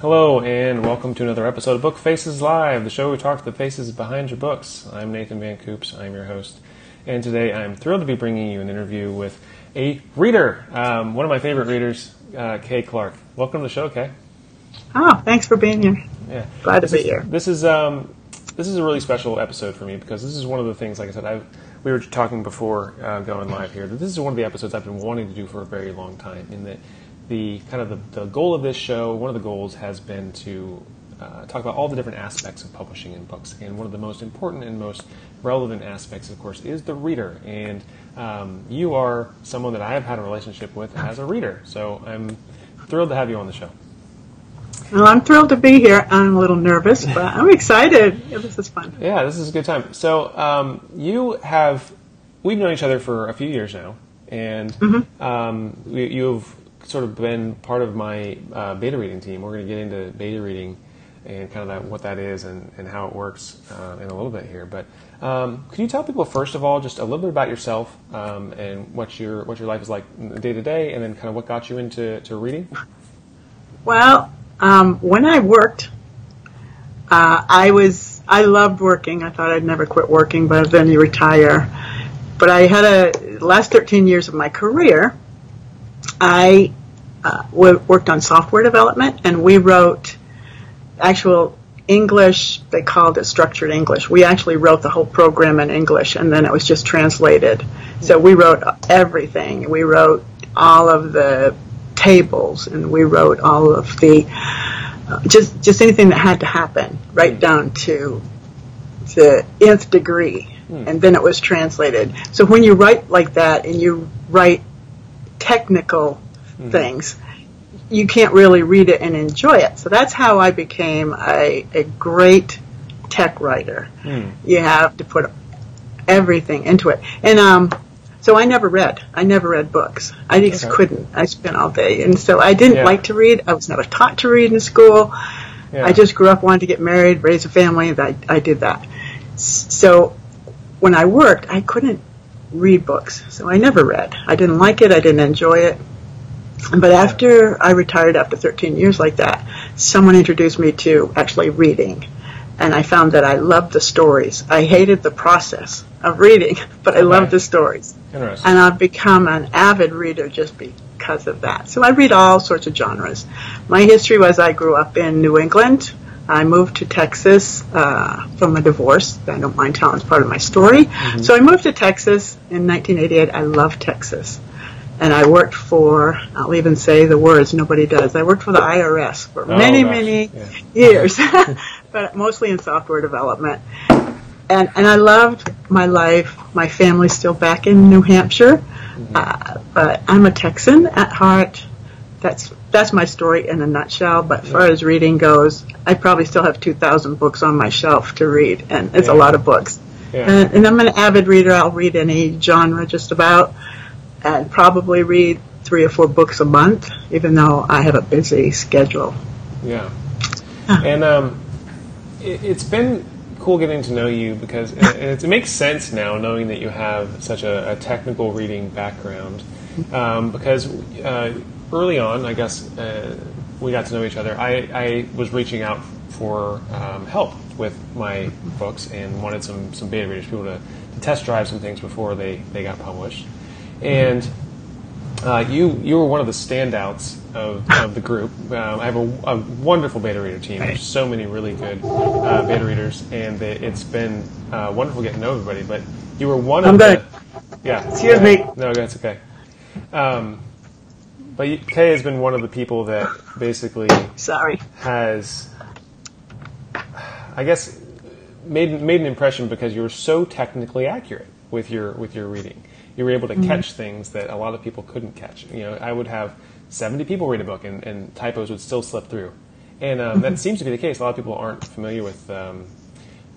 Hello, and welcome to another episode of Book Faces Live, the show where we talk to the faces behind your books. I'm Nathan Van Coops, I'm your host, and today I'm thrilled to be bringing you an interview with a reader, um, one of my favorite readers, uh, Kay Clark. Welcome to the show, Kay. Oh, thanks for being here. Yeah, Glad to this be is, here. This is um, this is a really special episode for me because this is one of the things, like I said, I've, we were talking before uh, going live here. That this is one of the episodes I've been wanting to do for a very long time. In that the kind of the, the goal of this show, one of the goals has been to uh, talk about all the different aspects of publishing in books. And one of the most important and most relevant aspects, of course, is the reader. And um, you are someone that I have had a relationship with as a reader. So I'm thrilled to have you on the show. Well, I'm thrilled to be here. I'm a little nervous, but I'm excited. Yeah, this is fun. Yeah, this is a good time. So um, you have, we've known each other for a few years now, and um, you- you've sort of been part of my uh, beta reading team. We're going to get into beta reading and kind of that, what that is and, and how it works uh, in a little bit here. But um, could you tell people first of all just a little bit about yourself um, and what your what your life is like day to day, and then kind of what got you into to reading? Well, um, when I worked, uh, I was I loved working. I thought I'd never quit working, but then you retire. But I had a last 13 years of my career. I uh, wo- worked on software development, and we wrote actual English. They called it structured English. We actually wrote the whole program in English, and then it was just translated. So we wrote everything. We wrote all of the tables, and we wrote all of the uh, just just anything that had to happen, right down to the nth degree, and then it was translated. So when you write like that, and you write technical things, you can't really read it and enjoy it. So that's how I became a, a great tech writer. You have to put everything into it. And um, so I never read. I never read books. I just Okay. couldn't. I spent all day. And so I didn't Yeah. like to read. I was never taught to read in school. Yeah. I just grew up wanting to get married, raise a family, and I, I did that. So when I worked, I couldn't read books. So I never read. I didn't like it. I didn't enjoy it. But after I retired after 13 years like that, someone introduced me to actually reading. And I found that I loved the stories. I hated the process of reading, but I Okay. loved the stories. Interesting. And I've become an avid reader just because of that. So I read all sorts of genres. My history was I grew up in New England. I moved to Texas uh, from a divorce. I don't mind telling it's part of my story. So I moved to Texas in 1988. I love Texas. And I worked for, I'll even say the words nobody does. I worked for the IRS for Oh, many, gosh. many Yeah. years, but mostly in software development. And, and I loved my life. My family's still back in New Hampshire, uh, but I'm a Texan at heart. That's that's my story in a nutshell. But as far as reading goes, I probably still have 2,000 books on my shelf to read, and it's Yeah. a lot of books. Yeah. And, and I'm an avid reader. I'll read any genre just about, and probably read three or four books a month, even though I have a busy schedule. Yeah. And um, it, it's been cool getting to know you because it, it makes sense now knowing that you have such a, a technical reading background. Um, because uh, early on, I guess, uh, we got to know each other. I, I was reaching out for um, help with my books and wanted some, some beta readers, people to, to test drive some things before they, they got published. And uh, you you were one of the standouts of, of the group. Um, I have a, a wonderful beta reader team. There's so many really good uh, beta readers, and it, it's been uh, wonderful getting to know everybody. But you were one I'm of gonna- the yeah. Excuse go me. No, that's okay. Um, but you, Kay has been one of the people that basically Sorry. has, I guess, made made an impression because you were so technically accurate with your with your reading. You were able to catch things that a lot of people couldn't catch. You know, I would have seventy people read a book, and, and typos would still slip through, and um, that seems to be the case. A lot of people aren't familiar with. Um,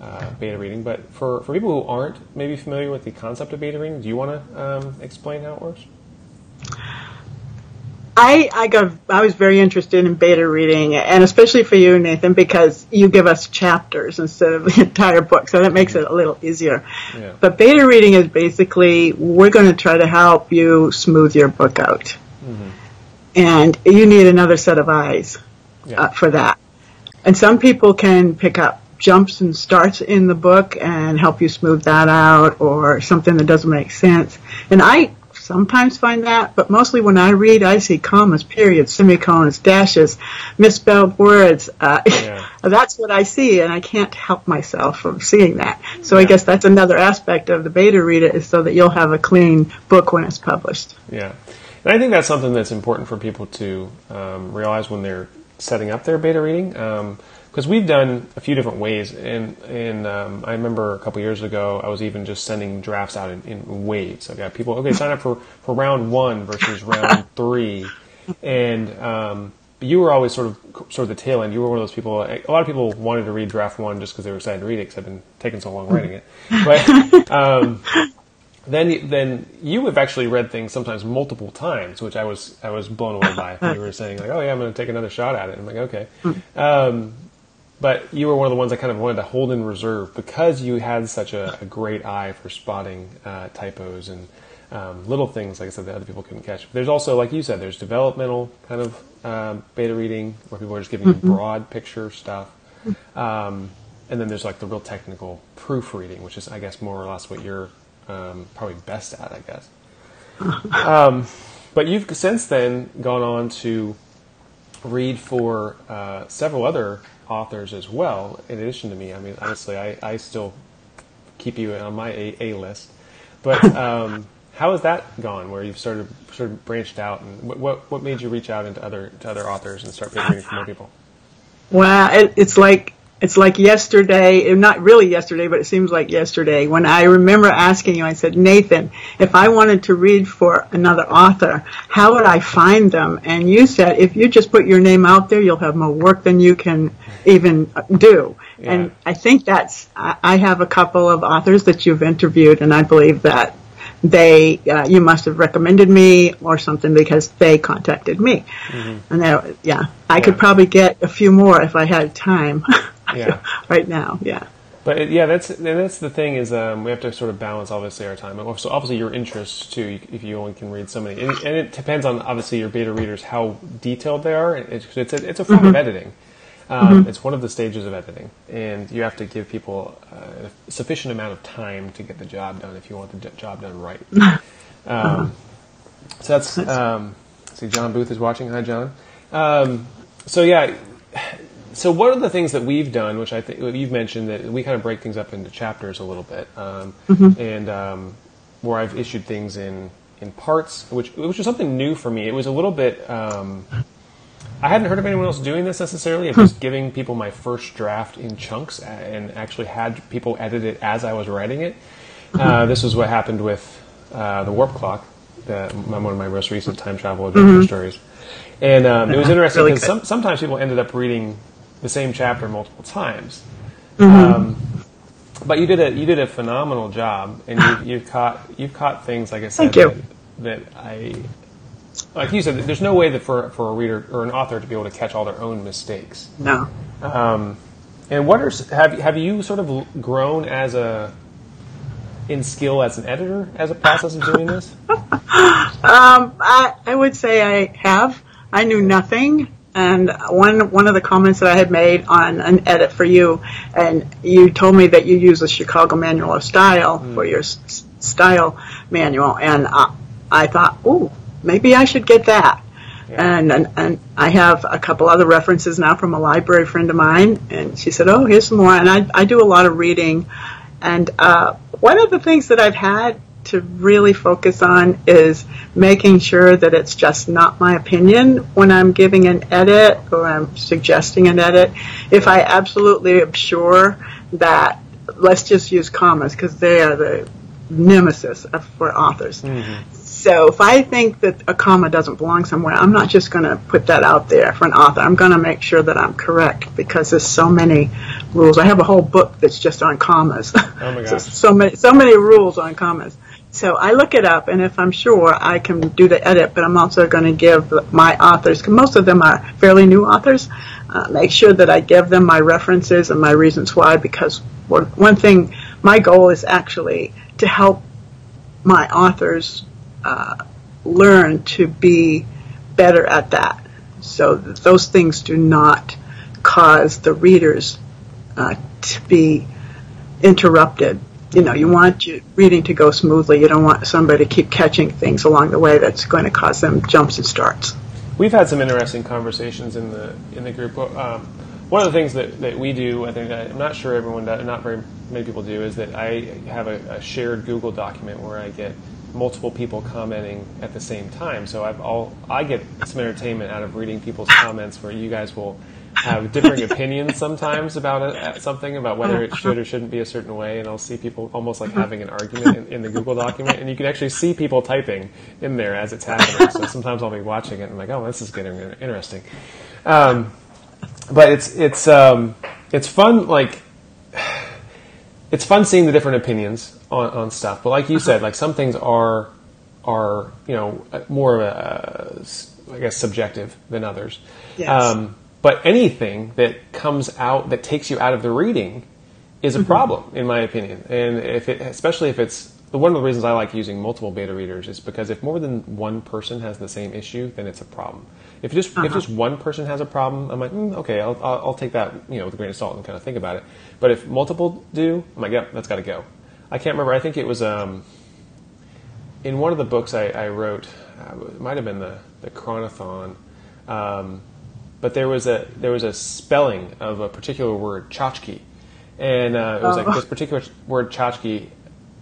uh, beta reading, but for, for people who aren't maybe familiar with the concept of beta reading, do you want to um, explain how it works? I, I got I was very interested in beta reading, and especially for you, Nathan, because you give us chapters instead of the entire book, so that makes it a little easier. Yeah. But beta reading is basically we're going to try to help you smooth your book out, and you need another set of eyes uh, for that. And some people can pick up jumps and starts in the book and help you smooth that out or something that doesn't make sense. And I sometimes find that, but mostly when I read, I see commas, periods, semicolons, dashes, misspelled words. Uh, yeah. that's what I see, and I can't help myself from seeing that. So yeah. I guess that's another aspect of the beta reader is so that you'll have a clean book when it's published. Yeah. And I think that's something that's important for people to um, realize when they're setting up their beta reading. Um, because we've done a few different ways. And and um, I remember a couple years ago, I was even just sending drafts out in, in waves. I got people, okay, sign up for, for round one versus round three, and um, you were always sort of sort of the tail end. You were one of those people. A lot of people wanted to read draft one just because they were excited to read it because I've been taking so long writing it. But um, then then you have actually read things sometimes multiple times, which I was I was blown away by. You were saying like, oh yeah, I'm going to take another shot at it. I'm like, okay. Um, but you were one of the ones I kind of wanted to hold in reserve because you had such a, a great eye for spotting uh, typos and um, little things, like I said, that other people couldn't catch. There's also, like you said, there's developmental kind of um, beta reading where people are just giving mm-hmm. you broad picture stuff. Um, and then there's like the real technical proofreading, which is, I guess, more or less what you're um, probably best at, I guess. Um, but you've since then gone on to read for uh, several other authors as well, in addition to me. I mean, honestly, I, I still keep you on my A, A list. But um, how has that gone? Where you've sort of sort of branched out, and what what, what made you reach out into other to other authors and start reading for more people? Well, it, it's like it's like yesterday, not really yesterday, but it seems like yesterday when I remember asking you, I said, Nathan, if I wanted to read for another author, how would I find them? And you said, if you just put your name out there, you'll have more work than you can even do. Yeah. And I think that's, I have a couple of authors that you've interviewed and I believe that they uh, you must have recommended me or something because they contacted me mm-hmm. and that, yeah i yeah. could probably get a few more if i had time yeah. right now. Yeah. But yeah, that's that's the thing is um, we have to sort of balance obviously our time. So obviously your interests too. If you only can read so many, and, and it depends on obviously your beta readers how detailed they are. It's it's a, it's a form mm-hmm. of editing. Um, mm-hmm. It's one of the stages of editing, and you have to give people uh, a sufficient amount of time to get the job done if you want the job done right. Um, so that's um, see, John Booth is watching. Hi, John. Um, so yeah so one of the things that we've done, which I think you've mentioned, that we kind of break things up into chapters a little bit, um, mm-hmm. and um, where I've issued things in in parts, which which was something new for me. It was a little bit. Um, I hadn't heard of anyone else doing this necessarily. Of just giving people my first draft in chunks and actually had people edit it as I was writing it. Uh, mm-hmm. this was what happened with uh, the Warp Clock, the, one of my most recent time travel adventure mm-hmm. stories. And um, it was interesting because really some, sometimes people ended up reading the same chapter multiple times. Mm-hmm. Um, but you did a you did a phenomenal job, and you, you've caught you've caught things like I said that, that, I like you said. There's no way that for for a reader or an author to be able to catch all their own mistakes. No. Um, and what are have have you sort of grown as a in skill as an editor as a process of doing this? um, I I would say I have. I knew nothing and one one of the comments that I had made on an edit for you, and you told me that you use the Chicago Manual of Style mm. for your s- style manual, and I, I thought, oh, maybe I should get that. Yeah. And, and and I have a couple other references now from a library friend of mine, and she said, "Oh, here's some more." And I I do a lot of reading, and uh, one of the things that I've had to really focus on is making sure that it's just not my opinion when I'm giving an edit or I'm suggesting an edit. If I absolutely am sure that, let's just use commas because they are the nemesis for authors. Mm-hmm. So if I think that a comma doesn't belong somewhere, I'm not just going to put that out there for an author. I'm going to make sure that I'm correct because there's so many rules. I have a whole book that's just on commas. Oh my gosh. so, so many, so many rules on commas. So I look it up, and if I'm sure, I can do the edit, but I'm also going to give my authors, because most of them are fairly new authors, uh, make sure that I give them my references and my reasons why, because one thing, my goal is actually to help my authors uh, learn to be better at that. so that those things do not cause the readers uh, to be interrupted. You know, you want your reading to go smoothly. You don't want somebody to keep catching things along the way that's going to cause them jumps and starts. We've had some interesting conversations in the in the group. Um, one of the things that, that we do, I think I'm not sure everyone does, not very many people do, is that I have a, a shared Google document where I get multiple people commenting at the same time. So I've all I get some entertainment out of reading people's comments where you guys will have differing opinions sometimes about something about whether it should or shouldn't be a certain way, and I'll see people almost like having an argument in, in the Google document, and you can actually see people typing in there as it's happening. So sometimes I'll be watching it and I'm like, oh, this is getting interesting. Um, but it's it's um, it's fun like it's fun seeing the different opinions on, on stuff. But like you said, like some things are are you know more of a I guess subjective than others. Yes. Um, but anything that comes out that takes you out of the reading is a mm-hmm. problem, in my opinion. And if it, especially if it's one of the reasons I like using multiple beta readers is because if more than one person has the same issue, then it's a problem. If just uh-huh. if just one person has a problem, I'm like, mm, okay, I'll, I'll, I'll take that you know with a grain of salt and kind of think about it. But if multiple do, I'm like, yep, that's got to go. I can't remember. I think it was um, in one of the books I, I wrote. Uh, it might have been the the Chronothon. Um, but there was a there was a spelling of a particular word, tchotchke, and uh, it was oh. like this particular word, tchotchke.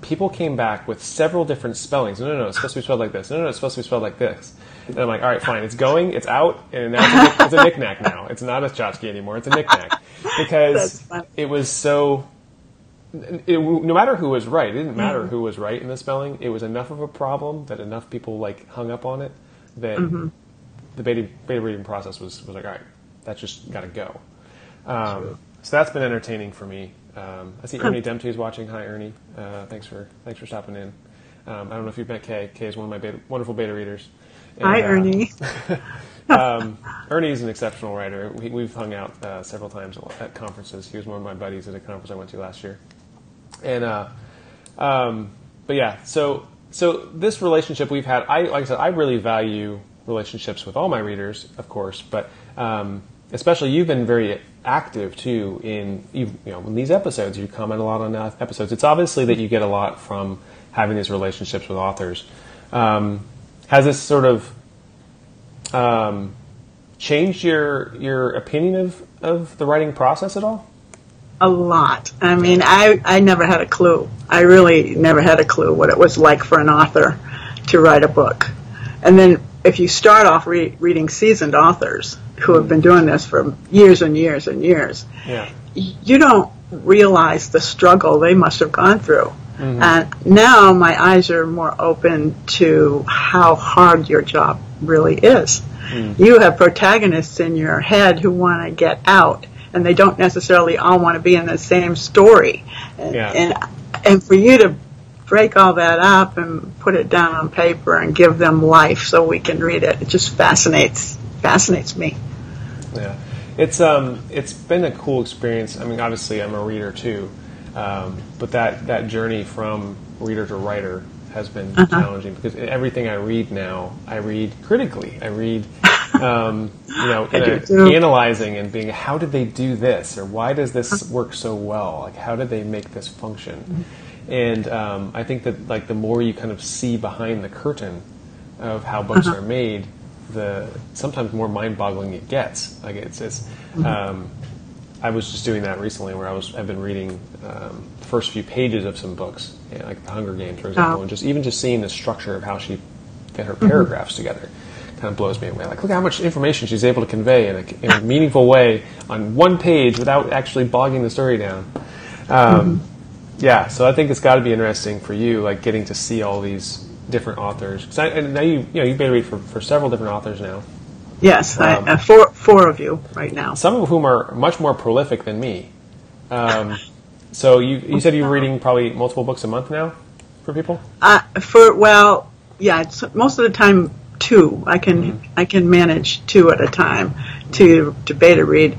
People came back with several different spellings. No, no, no, it's supposed to be spelled like this. No, no, no it's supposed to be spelled like this. And I'm like, all right, fine, it's going, it's out, and now it's a, it's a knickknack now. It's not a tchotchke anymore. It's a knickknack because it was so. It, no matter who was right, it didn't matter mm-hmm. who was right in the spelling. It was enough of a problem that enough people like hung up on it that mm-hmm. The beta, beta reading process was, was like, all right, that's just got to go. Um, so that's been entertaining for me. Um, I see Ernie Dempsey is watching. Hi, Ernie. Uh, thanks for thanks for stopping in. Um, I don't know if you've met Kay. Kay is one of my beta, wonderful beta readers. And, Hi, uh, Ernie. um, Ernie is an exceptional writer. We, have hung out uh, several times at conferences. He was one of my buddies at a conference I went to last year. And, uh, um, but yeah, so so this relationship we've had, I like I said, I really value relationships with all my readers, of course, but um, especially you've been very active too in you know in these episodes. You comment a lot on episodes. It's obviously that you get a lot from having these relationships with authors. Um, has this sort of um, changed your your opinion of, of the writing process at all? A lot. I mean, I, I never had a clue. I really never had a clue what it was like for an author to write a book. And then if you start off re- reading seasoned authors who have been doing this for years and years and years, yeah. you don't realize the struggle they must have gone through. Mm-hmm. And now my eyes are more open to how hard your job really is. Mm. You have protagonists in your head who want to get out, and they don't necessarily all want to be in the same story. And, yeah. and, and for you to break all that up and put it down on paper and give them life so we can read it, it just fascinates fascinates me. Yeah, it's um, it's been a cool experience. I mean, obviously, I'm a reader too, um, but that, that journey from reader to writer has been uh-huh. challenging because everything I read now, I read critically. I read, um, you know, analyzing and being, how did they do this, or why does this work so well? Like, how did they make this function? Mm-hmm. And um, I think that like the more you kind of see behind the curtain of how books uh-huh. are made, the sometimes more mind-boggling it gets. Like it's, it's mm-hmm. um, I was just doing that recently, where I was I've been reading um, the first few pages of some books, you know, like The Hunger Games, for example, oh. and just even just seeing the structure of how she fit her mm-hmm. paragraphs mm-hmm. together kind of blows me away. Like, look how much information she's able to convey in a, in a meaningful way on one page without actually bogging the story down. Um, mm-hmm. Yeah, so I think it's got to be interesting for you, like getting to see all these different authors. Cause I, and now you, you know, you've been read for, for several different authors now. Yes, um, I, uh, four four of you right now. Some of whom are much more prolific than me. Um, so you you said you're reading probably multiple books a month now for people. Uh, for well, yeah, it's most of the time two. I can mm-hmm. I can manage two at a time to to beta read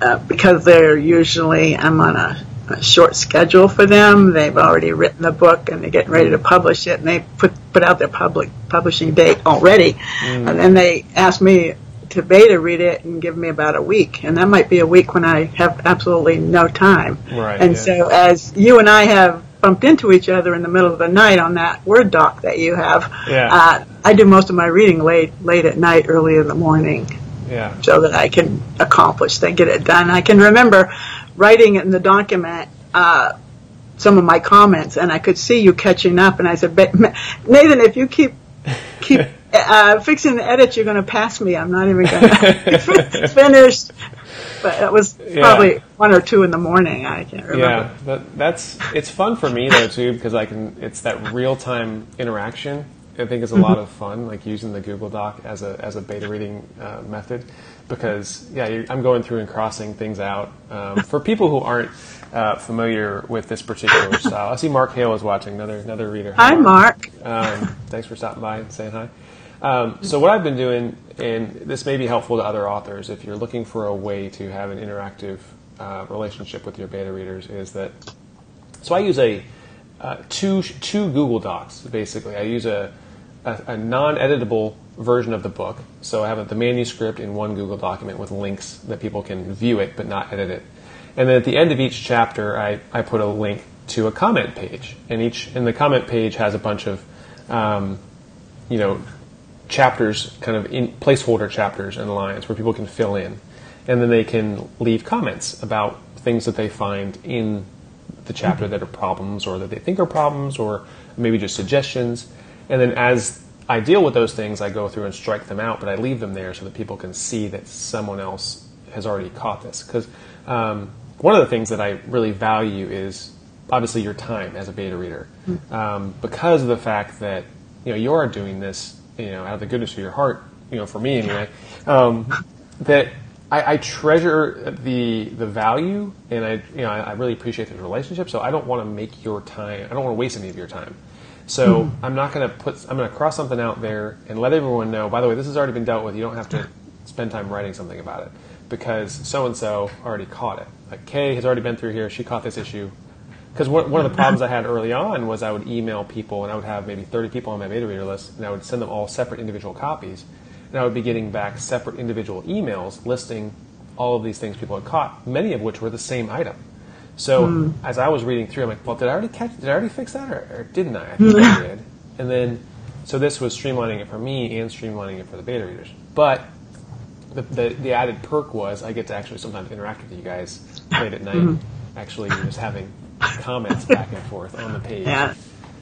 uh, because they're usually I'm on a a short schedule for them. They've already written the book and they're getting ready to publish it, and they put put out their public publishing date already. Mm. And then they ask me to beta read it and give me about a week, and that might be a week when I have absolutely no time. Right. And yeah. so, as you and I have bumped into each other in the middle of the night on that Word doc that you have, Yeah. uh, I do most of my reading late late at night, early in the morning, yeah. so that I can accomplish that, get it done. I can remember writing in the document. Uh, some of my comments, and I could see you catching up. And I said, "But, Nathan, if you keep keep uh, fixing the edits, you're going to pass me. I'm not even going to finish." But it was Yeah. probably one or two in the morning. I can't remember. Yeah, that, that's it's fun for me though too because I can it's that real time interaction. I think is a lot of fun, like using the Google Doc as a as a beta reading uh, method, because yeah, you I'm going through and crossing things out. Um, for people who aren't uh, familiar with this particular style, I see Mark Hale is watching, another another reader. Hi, Mark. Um, thanks for stopping by and saying hi. Um, so what I've been doing, and this may be helpful to other authors, if you're looking for a way to have an interactive uh, relationship with your beta readers, is that so I use a uh, two two Google Docs basically. I use a a, a non-editable version of the book, so I have the manuscript in one Google document with links that people can view it but not edit it. And then at the end of each chapter, I, I put a link to a comment page, and each and the comment page has a bunch of um, you know chapters, kind of in placeholder chapters and lines where people can fill in, and then they can leave comments about things that they find in the chapter that are problems or that they think are problems or maybe just suggestions. And then as I deal with those things, I go through and strike them out, but I leave them there so that people can see that someone else has already caught this. Because um, one of the things that I really value is obviously your time as a beta reader, um, because of the fact that you know you are doing this, you know, out of the goodness of your heart, you know, for me anyway. Um, that I, I treasure the the value, and I you know I, I really appreciate this relationship. So I don't want to make your time. I don't want to waste any of your time. So I'm not going to put. I'm going to cross something out there and let everyone know. By the way, this has already been dealt with. You don't have to spend time writing something about it because so and so already caught it. Like Kay has already been through here. She caught this issue. Because one of the problems I had early on was I would email people, and I would have maybe 30 people on my beta reader list, and I would send them all separate individual copies, and I would be getting back separate individual emails listing all of these things people had caught, many of which were the same item. So as I was reading through, I'm like, well, did I already catch? Did I already fix that, or, or didn't I? I think I did. And then, so this was streamlining it for me and streamlining it for the beta readers. But the, the, the added perk was I get to actually sometimes interact with you guys late at night, actually just having comments back and forth on the page Yeah.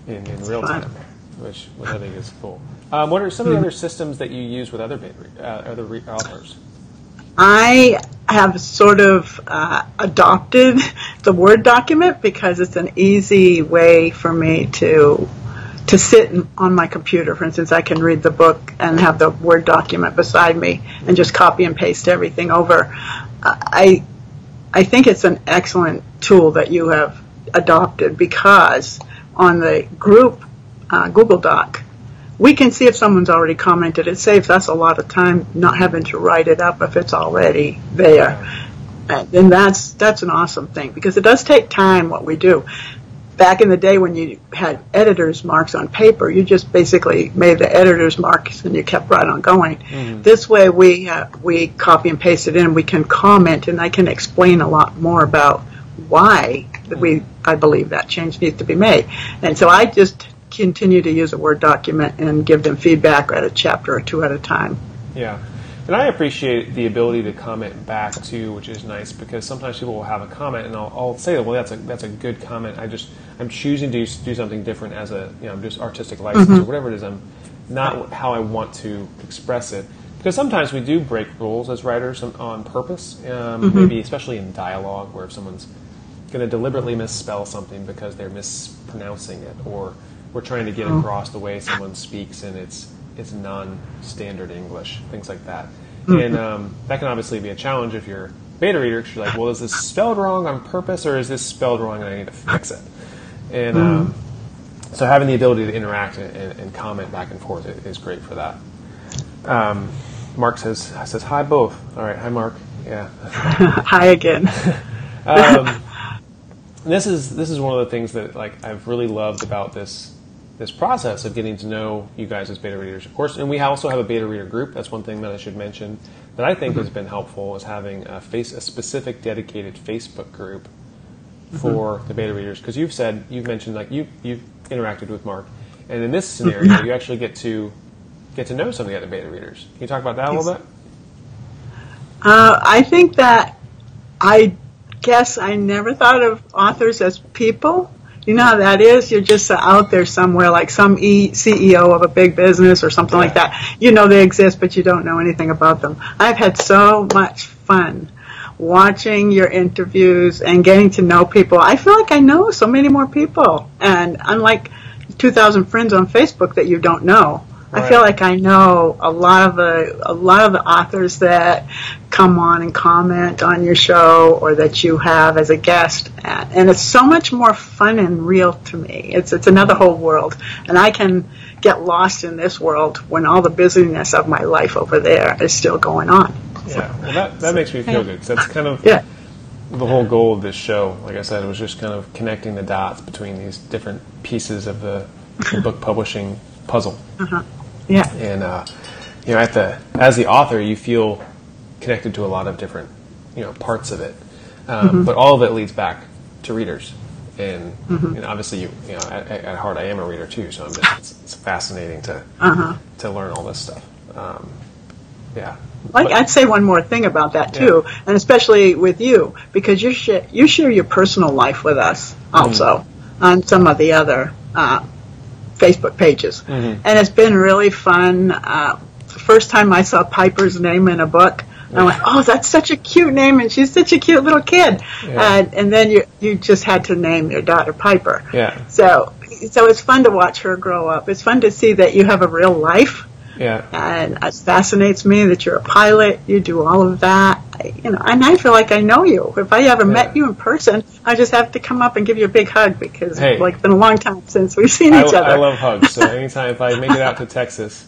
in, in real fun. time, which, which I think is cool. Um, what are some of the other systems that you use with other uh, other re- authors? I have sort of uh, adopted the Word document because it's an easy way for me to to sit on my computer. For instance, I can read the book and have the Word document beside me and just copy and paste everything over. I I think it's an excellent tool that you have adopted because on the group uh, Google Doc, we can see if someone's already commented. It saves us a lot of time not having to write it up if it's already there. And, that's that's an awesome thing because it does take time what we do. Back in the day when you had editor's marks on paper, you just basically made the editor's marks and you kept right on going. This way we uh, we copy and paste it in. We can comment and I can explain a lot more about why we I believe that change needs to be made. And so I just continue to use a Word document and give them feedback at a chapter or two at a time. Yeah. And I appreciate the ability to comment back too, which is nice because sometimes people will have a comment and I'll, I'll say, well, that's a that's a good comment. I just I'm choosing to do something different as a you know just artistic license or whatever it is. I'm not how I want to express it because sometimes we do break rules as writers on, purpose. Um, Maybe especially in dialogue where if someone's going to deliberately misspell something because they're mispronouncing it or we're trying to get across the way someone speaks and it's it's non-standard English, things like that. And um, that can obviously be a challenge if you're a beta reader because you're like, well, is this spelled wrong on purpose or is this spelled wrong and I need to fix it? And um, so having the ability to interact and, and, and comment back and forth is great for that. Um, Mark says says hi both. All right, hi Mark. Yeah. Hi again. Um, this is this is one of the things that like I've really loved about this this process of getting to know you guys as beta readers, of course, and we also have a beta reader group. That's one thing that I should mention that I think mm-hmm. has been helpful is having a face a specific dedicated Facebook group for mm-hmm. the beta readers because you've said you've mentioned like you you've interacted with Mark, and in this scenario mm-hmm. you actually get to get to know some of the other beta readers. Can you talk about that a little bit? Uh, I think that I guess I never thought of authors as people. You know how that is? You're just uh, out there somewhere, like some e- CEO of a big business or something yeah. like that. You know they exist, but you don't know anything about them. I've had so much fun watching your interviews and getting to know people. I feel like I know so many more people. And unlike 2,000 friends on Facebook that you don't know, Right. I feel like I know a lot of the a lot of the authors that come on and comment on your show or that you have as a guest, and it's so much more fun and real to me. It's it's another whole world, and I can get lost in this world when all the busyness of my life over there is still going on. Yeah, well, that that makes me feel good that's kind of yeah. the whole goal of this show. Like I said, it was just kind of connecting the dots between these different pieces of the, the book publishing puzzle. Uh-huh. Yeah. And uh, you know, at the as the author, you feel connected to a lot of different you know parts of it, um, mm-hmm. but all of it leads back to readers. And, mm-hmm. and obviously, you, you know, at, at, heart, I am a reader too, so just, it's, it's, fascinating to uh-huh. to learn all this stuff. Um, yeah. Like, I'd say one more thing about that too, yeah. and especially with you, because you share you share your personal life with us also mm-hmm. on some of the other uh, Facebook pages. Mm-hmm. And it's been really fun. Uh, the first time I saw Piper's name in a book, I went, "Oh, that's such a cute name, and she's such a cute little kid." Yeah. and then you you just had to name your daughter Piper. Yeah. So so it's fun to watch her grow up. It's fun to see that you have a real life. Yeah. And it fascinates me that you're a pilot. You do all of that. I, you know, and I feel like I know you. If I ever yeah. met you in person, I just have to come up and give you a big hug because hey, it's like been a long time since we've seen I, each other. I love hugs. So anytime if I make it out to Texas,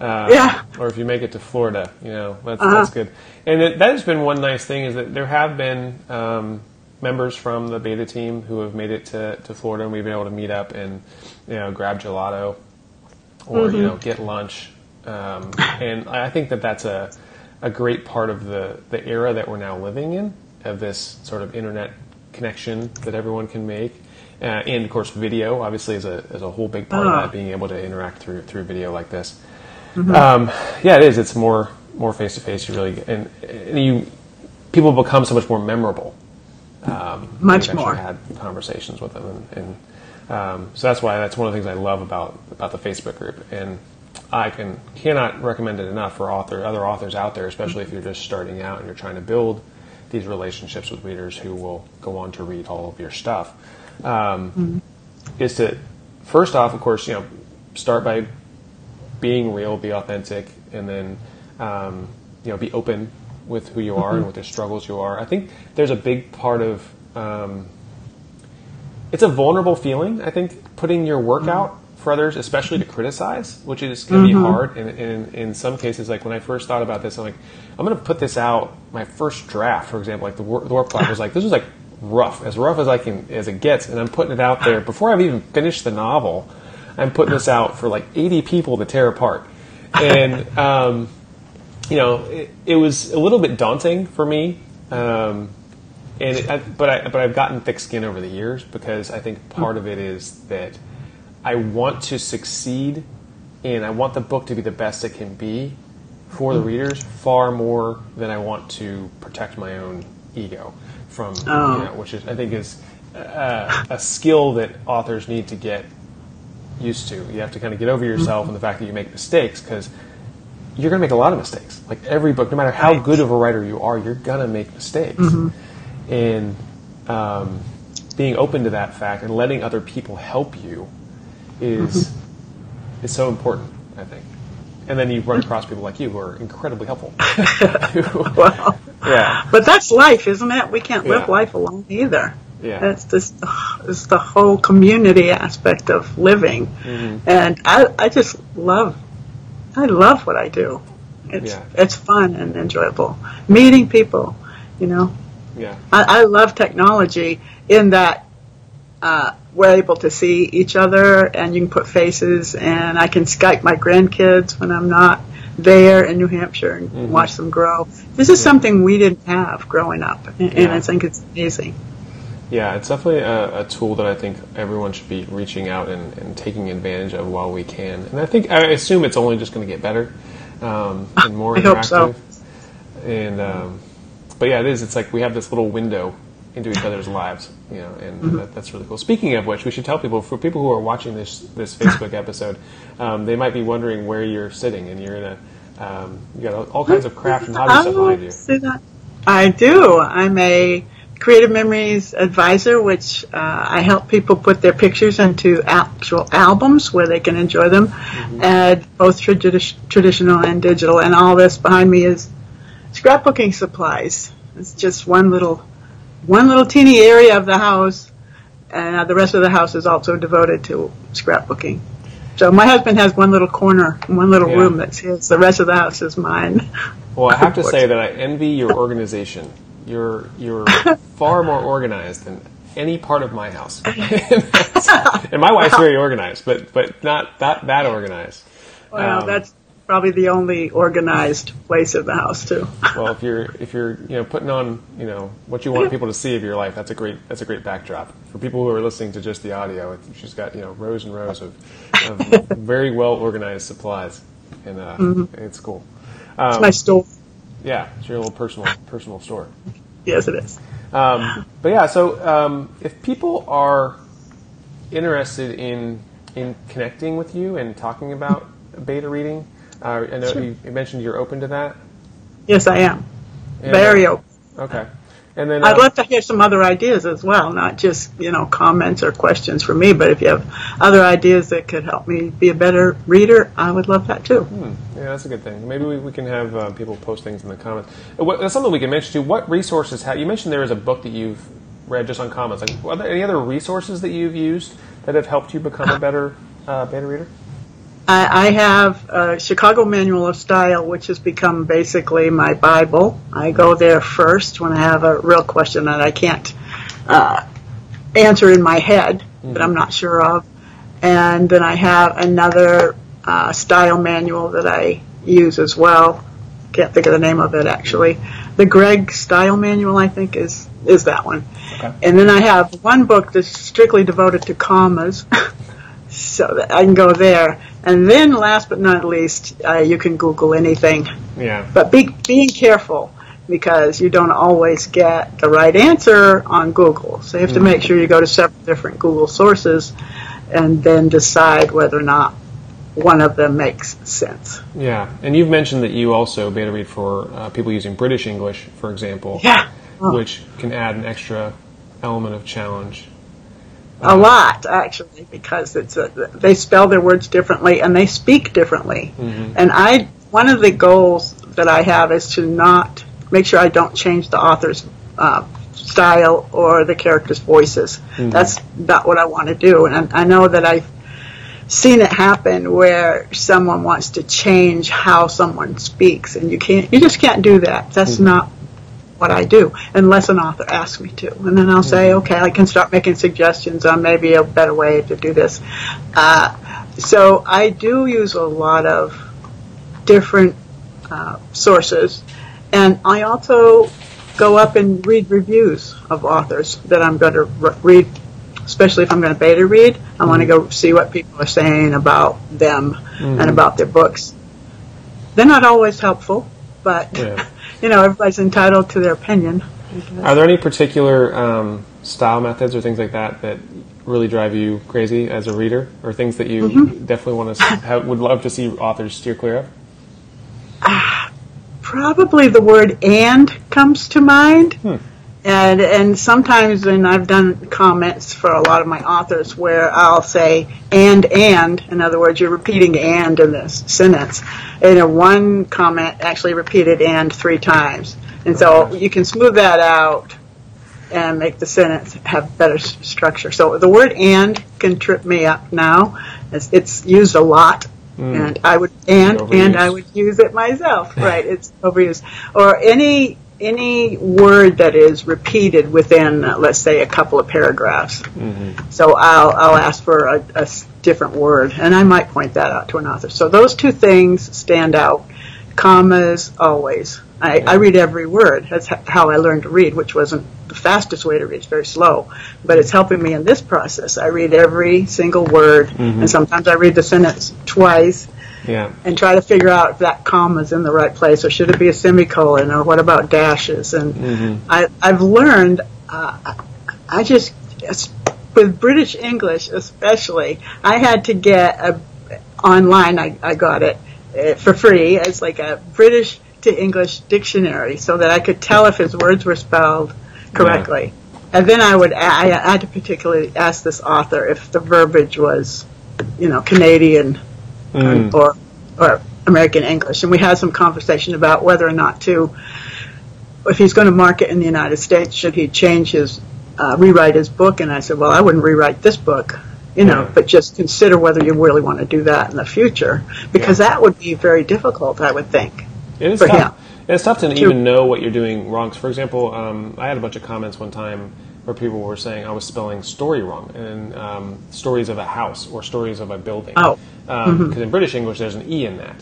uh, yeah. or if you make it to Florida, you know, that's, uh-huh. that's good. And it, that has been one nice thing is that there have been um, members from the beta team who have made it to, to Florida, and we've been able to meet up and you know grab gelato or mm-hmm. you know get lunch um, and I think that that's a, a great part of the, the era that we're now living in, of this sort of internet connection that everyone can make. Uh, and of course, video obviously is a, is a whole big part of that, ah. being able to interact through through video like this. Mm-hmm. Um, yeah, it is. It's more more face to face. You really and, and, you people become so much more memorable. Um, much more. Had conversations with them, and, and um, so that's why that's one of the things I love about about the Facebook group. And I can cannot recommend it enough for author other authors out there, especially if you're just starting out and you're trying to build these relationships with readers who will go on to read all of your stuff. Um, mm-hmm. Is to first off, of course, you know, start by being real, be authentic, and then um, you know be open with who you are mm-hmm. and with the struggles you are. I think there's a big part of um, it's a vulnerable feeling. I think putting your work mm-hmm. out for others, especially to criticize, which is going to mm-hmm. be hard. And, and, in some cases, like when I first thought about this, I'm like, I'm going to put this out. My first draft, for example, like the, the Warp Clock was like, this was like rough, as rough as I can as it gets, and I'm putting it out there before I've even finished the novel. I'm putting this out for like 80 people to tear apart, and um, you know, it, it, was a little bit daunting for me. Um, and it, I, but I, but I've gotten thick skin over the years because I think part of it is that I want to succeed and I want the book to be the best it can be for the readers far more than I want to protect my own ego from, oh. you know, which is, I think is a, a, skill that authors need to get used to. You have to kind of get over yourself mm-hmm. and the fact that you make mistakes because you're going to make a lot of mistakes. Like every book, no matter how right. good of a writer you are, you're going to make mistakes. Mm-hmm. And um, being open to that fact and letting other people help you is mm-hmm. is so important. I think, and then you run across people like you who are incredibly helpful. well, yeah, but that's life, isn't it? We can't live yeah. life alone either. Yeah, it's just it's the whole community aspect of living, mm-hmm. and I I just love I love what I do. It's yeah. it's fun and enjoyable meeting people, you know. Yeah, I, I love technology in that uh, we're able to see each other and you can put faces and I can Skype my grandkids when I'm not there in New Hampshire and mm-hmm. watch them grow. This is yeah. something we didn't have growing up and, yeah. I think it's amazing. Yeah, it's definitely a, a, tool that I think everyone should be reaching out and, and, taking advantage of while we can. And I think I assume it's only just going to get better um, and more I interactive. So. And um, but yeah, it is. It's like we have this little window into each other's lives, you know, and mm-hmm. that, that's really cool. Speaking of which, we should tell people for people who are watching this this Facebook episode, um, they might be wondering where you're sitting, and you're in a um, you got all kinds of craft and hobby stuff behind you. I do. I'm a Creative Memories advisor, which uh, I help people put their pictures into actual albums where they can enjoy them, mm-hmm. and both tradi- traditional and digital. And all this behind me is scrapbooking supplies. It's just one little one little teeny area of the house, and the rest of the house is also devoted to scrapbooking. So my husband has one little corner, one little yeah. room that's his. The rest of the house is mine. Well, I have to say that I envy your organization. You're you're far more organized than any part of my house, and my wife's very organized, but but not that that organized. Well, um, that's probably the only organized place in the house too. well, if you're if you're you know putting on you know what you want people to see of your life, that's a great that's a great backdrop for people who are listening to just the audio. She's got you know rows and rows of, of very well organized supplies, and uh, mm-hmm. it's cool. Um, it's my store. Yeah, it's your little personal personal store. Yes, it is. Um, but yeah, so um, if people are interested in in connecting with you and talking about beta reading, uh, I know sure. you, you, mentioned you're open to that. Yes, I am. And, Very open. Okay. And then I'd uh, love to hear some other ideas as well, not just you know comments or questions from me, but if you have other ideas that could help me be a better reader, I would love that too. Hmm. Yeah, that's a good thing. Maybe we, we can have uh, people post things in the comments. Uh, what, that's something we can mention too. What resources have you mentioned? There is a book that you've read just on comments. Like, are there any other resources that you've used that have helped you become a better uh, beta reader? I, I have a Chicago Manual of Style, which has become basically my Bible. I go there first when I have a real question that I can't uh, answer in my head mm-hmm. that I'm not sure of. And then I have another uh, style manual that I use as well. Can't think of the name of it actually. The Gregg Style Manual, I think, is is that one. Okay. And then I have one book that's strictly devoted to commas, so I can go there. And then, last but not least, uh, you can Google anything. Yeah. But be being careful because you don't always get the right answer on Google. So you have to make mm-hmm. sure you go to several different Google sources and then decide whether or not one of them makes sense. Yeah, and you've mentioned that you also beta read for uh, people using British English, for example. Yeah. Oh. Which can add an extra element of challenge a lot actually because it's a, they spell their words differently and they speak differently. Mm-hmm. And I one of the goals that I have is to not make sure I don't change the author's uh, style or the characters' voices. Mm-hmm. That's not what I want to do. And I know that I've seen it happen where someone wants to change how someone speaks, and you can't. You just can't do that. That's mm-hmm. not what I do unless an author asks me to. And then I'll say, mm-hmm. okay, I can start making suggestions on maybe a better way to do this. Uh, so I do use a lot of different uh, sources. And I also go up and read reviews of authors that I'm going to re- read, especially if I'm going to beta read. I want to mm-hmm. go see what people are saying about them mm-hmm. and about their books. They're not always helpful, but yeah. You know, everybody's entitled to their opinion. Are there any particular um, style methods or things like that that really drive you crazy as a reader, or things that you mm-hmm. definitely want to have, would love to see authors steer clear of? Uh, probably the word "and" comes to mind. Hmm. And and sometimes, and I've done comments for a lot of my authors where I'll say and and. In other words, you're repeating and in this sentence. And in one comment actually repeated and three times, and so you can smooth that out and make the sentence have better structure. So the word and can trip me up now. It's, it's used a lot Mm. And I would and and I would use it myself. right, it's overused. Or any any word that is repeated within, uh, let's say, a couple of paragraphs. Mm-hmm. So I'll I'll ask for a, a, different word, and I might point that out to an author. So those two things stand out. Commas always. I, I read every word. That's how I learned to read, which wasn't the fastest way to read. It's very slow, but it's helping me in this process. I read every single word, mm-hmm. and sometimes I read the sentence twice yeah. and try to figure out if that comma is in the right place, or should it be a semicolon, or what about dashes? And mm-hmm. I, I've learned, uh, I just with British English especially, I had to get a online. I, I got it uh, for free. It's like a British to English dictionary, so that I could tell if his words were spelled correctly. Yeah. And then I would I had to particularly ask this author if the verbiage was, you know, Canadian mm. or or American English, and we had some conversation about whether or not to, if he's going to market in the United States, should he change his uh, rewrite his book? And I said, well, I wouldn't rewrite this book, you know, yeah. but just consider whether you really want to do that in the future, because yeah. that would be very difficult, I would think. It is tough. It's tough to even know what you're doing wrong. So for example, um, I had a bunch of comments one time where people were saying I was spelling story wrong, and um, stories of a house or stories of a building. Oh. Because um, mm-hmm. in British English, there's an E in that.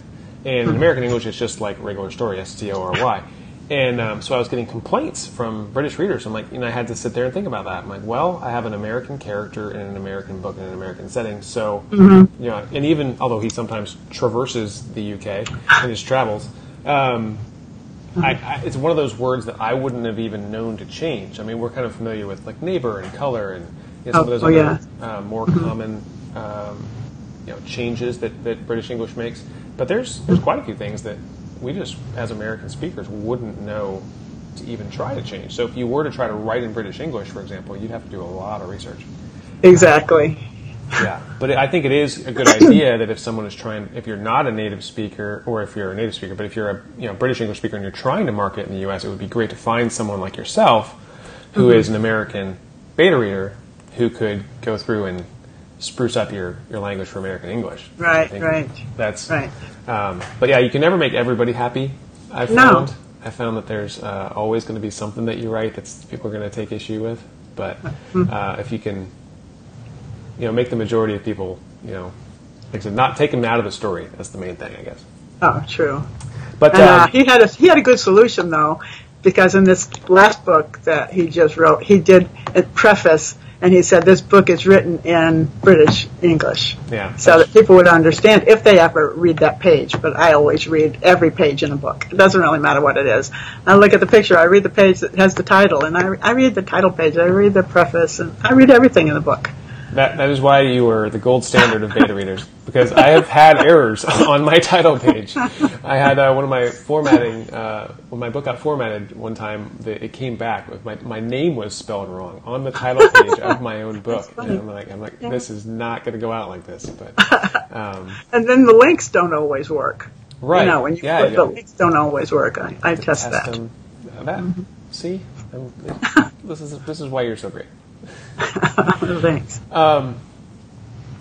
And in mm-hmm. American English, it's just like regular story, S T O R Y. And um, so I was getting complaints from British readers. I'm like, you know, I had to sit there and think about that. I'm like, well, I have an American character in an American book in an American setting. So, mm-hmm. you know, and even although he sometimes traverses the UK in his travels, um, I, I, it's one of those words that I wouldn't have even known to change. I mean, we're kind of familiar with like neighbor and color and you know, some oh, of those oh, other yeah. uh, more mm-hmm. common um, you know changes that, that British English makes. But there's there's quite a few things that we just as American speakers wouldn't know to even try to change. So if you were to try to write in British English, for example, you'd have to do a lot of research. Exactly. Yeah, but I think it is a good idea that if someone is trying, if you're not a native speaker, or if you're a native speaker, but if you're a you know British English speaker and you're trying to market in the U.S., it would be great to find someone like yourself, who mm-hmm. is an American beta reader, who could go through and spruce up your, your language for American English. Right, right. That's right. Um, but yeah, you can never make everybody happy. I found. No. I found that there's uh, always going to be something that you write that people are going to take issue with. But mm-hmm. uh, if you can, you know, make the majority of people, you know, like I said, not take them out of the story. That's the main thing, I guess. Oh, true. But and, uh, uh he had a he had a good solution though, because in this last book that he just wrote, he did a preface and he said this book is written in British English, yeah, so that people would understand if they ever read that page. But I always read every page in a book. It doesn't really matter what it is. I look at the picture. I read the page that has the title, and I, I read the title page. I read the preface, and I read everything in the book. That, that is why you are the gold standard of beta readers because I have had errors on my title page. I had uh, one of my formatting uh, when my book got formatted one time. The, it came back with my my name was spelled wrong on the title page of my own book, and I'm like, I'm like, yeah. this is not going to go out like this. But um, and then the links don't always work. Right. You know, when you yeah, put, the links don't always work. I, I test, test that. Them. That mm-hmm. see, this is this is why you're so great. Thanks. Um,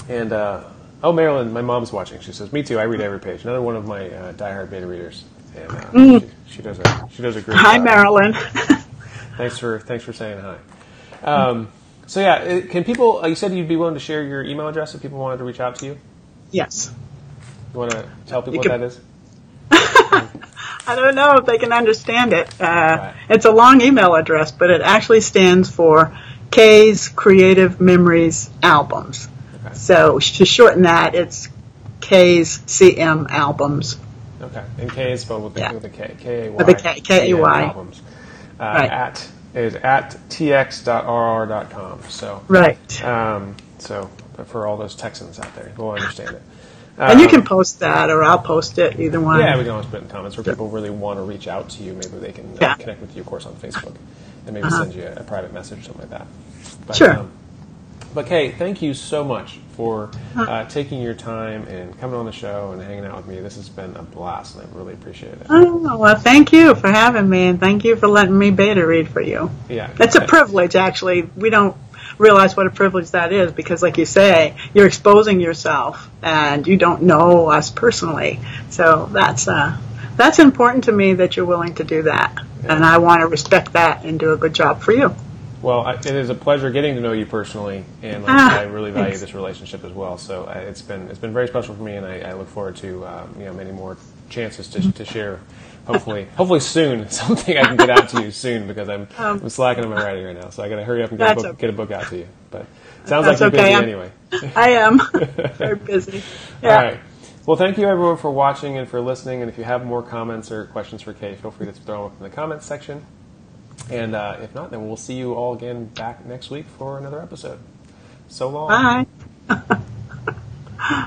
and uh, oh, Marilyn, my mom's watching. She says, "Me too. I read every page." Another one of my uh, diehard beta readers, and uh, mm. she, she, does a she does a great. Hi, job. Marilyn. thanks for thanks for saying hi. Um, so yeah, can people? Uh, you said you'd be willing to share your email address if people wanted to reach out to you. Yes. You want to tell people what that is? I don't know if they can understand it. Uh, right. It's a long email address, but it actually stands for K's Creative Memories albums. Okay. So to shorten that, it's K's CM albums. Okay, and K is spelled with the, yeah. with the K, K A Y. With the K, K A Y. Albums. Uh, right. At is at tx.rr.com. So right. Um, so for all those Texans out there, we'll understand it. Um, and you can um, post that, or I'll post it, either one. Yeah, we can always put it in comments where people really want to reach out to you. Maybe they can uh, yeah. connect with you, of course, on Facebook and maybe uh-huh. send you a, a, private message, or something like that. But, sure. Um, but Kay, thank you so much for uh, taking your time and coming on the show and hanging out with me. This has been a blast, and I really appreciate it. Oh well, thank you for having me, and thank you for letting me beta read for you. Yeah, it's a privilege. Actually, we don't realize what a privilege that is because, like you say, you're exposing yourself, and you don't know us personally. So that's uh, that's important to me that you're willing to do that. Yeah. and I want to respect that and do a good job for you. Well, I, it is a pleasure getting to know you personally, and like, ah, I really value thanks. this relationship as well. So I, it's been it's been very special for me, and I, I look forward to um, you know many more chances to, to share. Hopefully, hopefully soon something I can get out to you soon because I'm, um, I'm slacking on my writing right now. So I got to hurry up and get a, book, okay. get a book out to you. But sounds that's like you're okay. busy I'm, anyway. I am very busy. Yeah. All right. Well, thank you everyone for watching and for listening. And if you have more comments or questions for Kay, feel free to throw them up in the comments section. And uh, if not, then we'll see you all again back next week for another episode. So long. Bye.